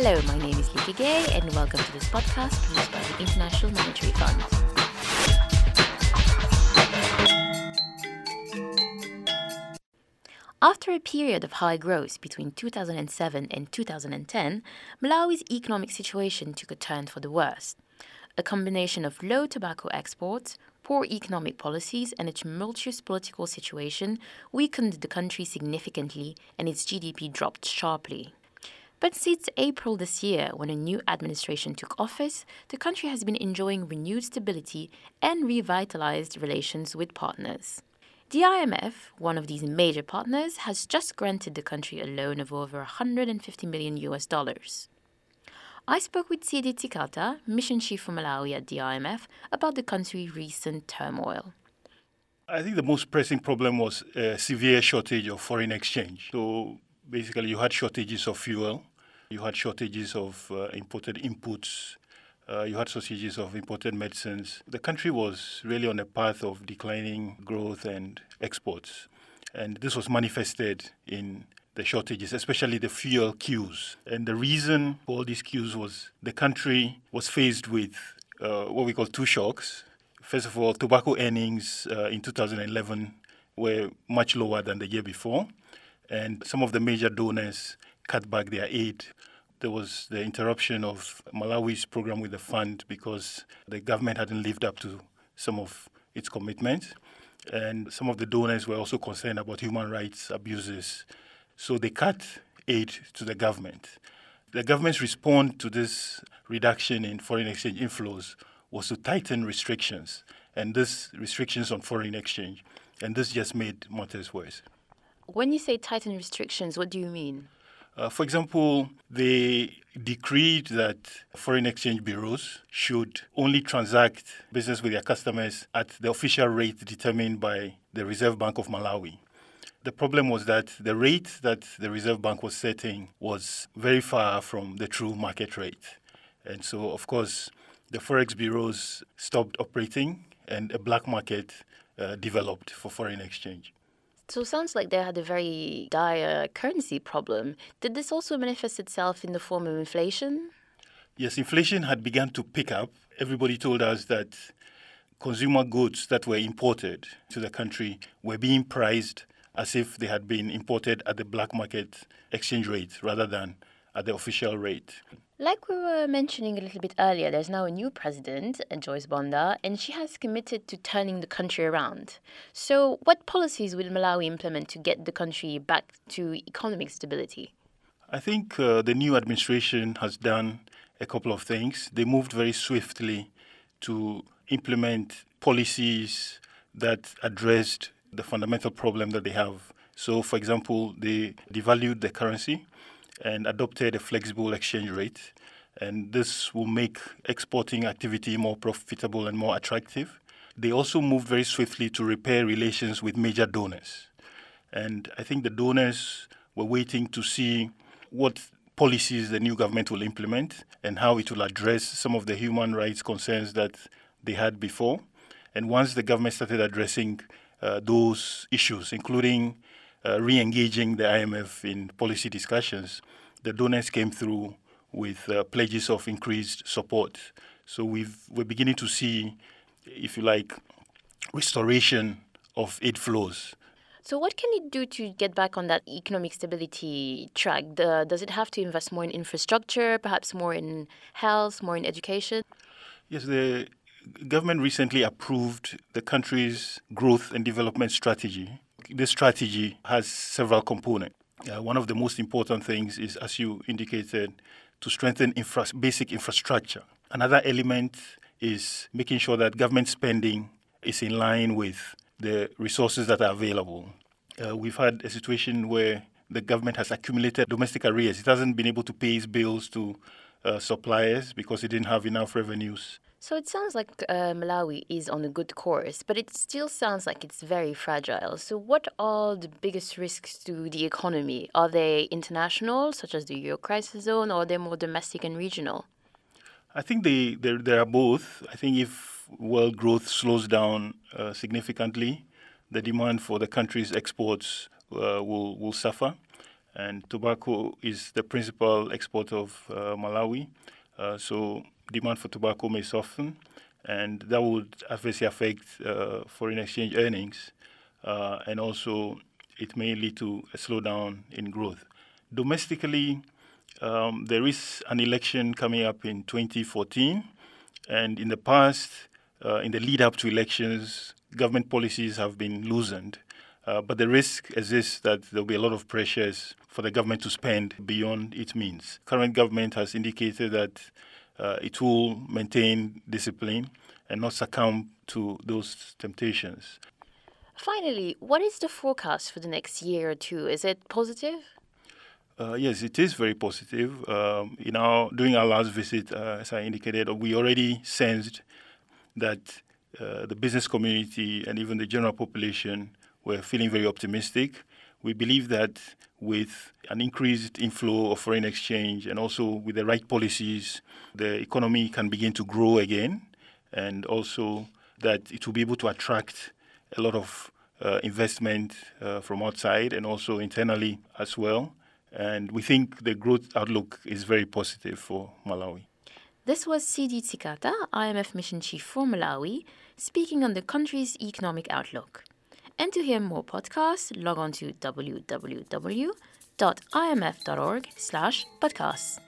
Hello, my name is Lika Gueye, and welcome to this podcast produced by the International Monetary Fund. After a period of high growth between 2007 and 2010, Malawi's economic situation took a turn for the worse. A combination of low tobacco exports, poor economic policies, and a tumultuous political situation weakened the country significantly, and its GDP dropped sharply. But since April this year, when a new administration took office, the country has been enjoying renewed stability and revitalized relations with partners. The IMF, one of these major partners, has just granted the country a loan of over 150 million US dollars. I spoke with Tsidi Tsikata, mission chief for Malawi at the IMF, about the country's recent turmoil. I think the most pressing problem was a severe shortage of foreign exchange. So basically, you had shortages of fuel, you had shortages of uh, imported inputs, uh, you had shortages of imported medicines. The country was really on a path of declining growth and exports. And this was manifested in the shortages, especially the fuel queues. And the reason for all these queues was the country was faced with uh, what we call two shocks. First of all, tobacco earnings uh, in 2011 were much lower than the year before, and some of the major donors cut back their aid there was the interruption of Malawi's program with the fund because the government hadn't lived up to some of its commitments. And some of the donors were also concerned about human rights abuses. So they cut aid to the government. The government's response to this reduction in foreign exchange inflows was to tighten restrictions, and this restrictions on foreign exchange. And this just made matters worse. When you say tighten restrictions, what do you mean? Uh, for example, they decreed that foreign exchange bureaus should only transact business with their customers at the official rate determined by the Reserve Bank of Malawi. The problem was that the rate that the Reserve Bank was setting was very far from the true market rate. And so, of course, the forex bureaus stopped operating and a black market uh, developed for foreign exchange. So it sounds like they had a very dire currency problem. Did this also manifest itself in the form of inflation? Yes, inflation had begun to pick up. Everybody told us that consumer goods that were imported to the country were being priced as if they had been imported at the black market exchange rate rather than at the official rate. Like we were mentioning a little bit earlier, there's now a new president, Joyce Banda, and she has committed to turning the country around. So, what policies will Malawi implement to get the country back to economic stability? I think uh, the new administration has done a couple of things. They moved very swiftly to implement policies that addressed the fundamental problem that they have. So, for example, they devalued the currency and adopted a flexible exchange rate. And this will make exporting activity more profitable and more attractive. They also moved very swiftly to repair relations with major donors. And I think the donors were waiting to see what policies the new government will implement and how it will address some of the human rights concerns that they had before. And once the government started addressing uh, those issues, including uh, re engaging the IMF in policy discussions, the donors came through with uh, pledges of increased support. So we've, we're beginning to see, if you like, restoration of aid flows. So, what can it do to get back on that economic stability track? The, does it have to invest more in infrastructure, perhaps more in health, more in education? Yes, the government recently approved the country's growth and development strategy. This strategy has several components. Uh, one of the most important things is, as you indicated, to strengthen infra- basic infrastructure. Another element is making sure that government spending is in line with the resources that are available. Uh, we've had a situation where the government has accumulated domestic arrears. It hasn't been able to pay its bills to uh, suppliers because it didn't have enough revenues. So it sounds like uh, Malawi is on a good course, but it still sounds like it's very fragile. So, what are the biggest risks to the economy? Are they international, such as the euro crisis zone, or are they more domestic and regional? I think they, they, they are both. I think if world growth slows down uh, significantly, the demand for the country's exports uh, will, will suffer. and tobacco is the principal export of uh, Malawi. Uh, so demand for tobacco may soften, and that would adversely affect uh, foreign exchange earnings, uh, and also it may lead to a slowdown in growth. Domestically, um, there is an election coming up in 2014, and in the past, uh, in the lead up to elections, government policies have been loosened. Uh, but the risk exists that there'll be a lot of pressures for the government to spend beyond its means. Current government has indicated that uh, it will maintain discipline and not succumb to those temptations. Finally, what is the forecast for the next year or two? Is it positive? Uh, yes, it is very positive. Um, in our during our last visit, uh, as I indicated, we already sensed that uh, the business community and even the general population were feeling very optimistic. We believe that with an increased inflow of foreign exchange and also with the right policies, the economy can begin to grow again, and also that it will be able to attract a lot of uh, investment uh, from outside and also internally as well. And we think the growth outlook is very positive for Malawi. This was Tsidi Tsikata, IMF Mission Chief for Malawi, speaking on the country's economic outlook. And to hear more podcasts, log on to www.imf.org/podcasts.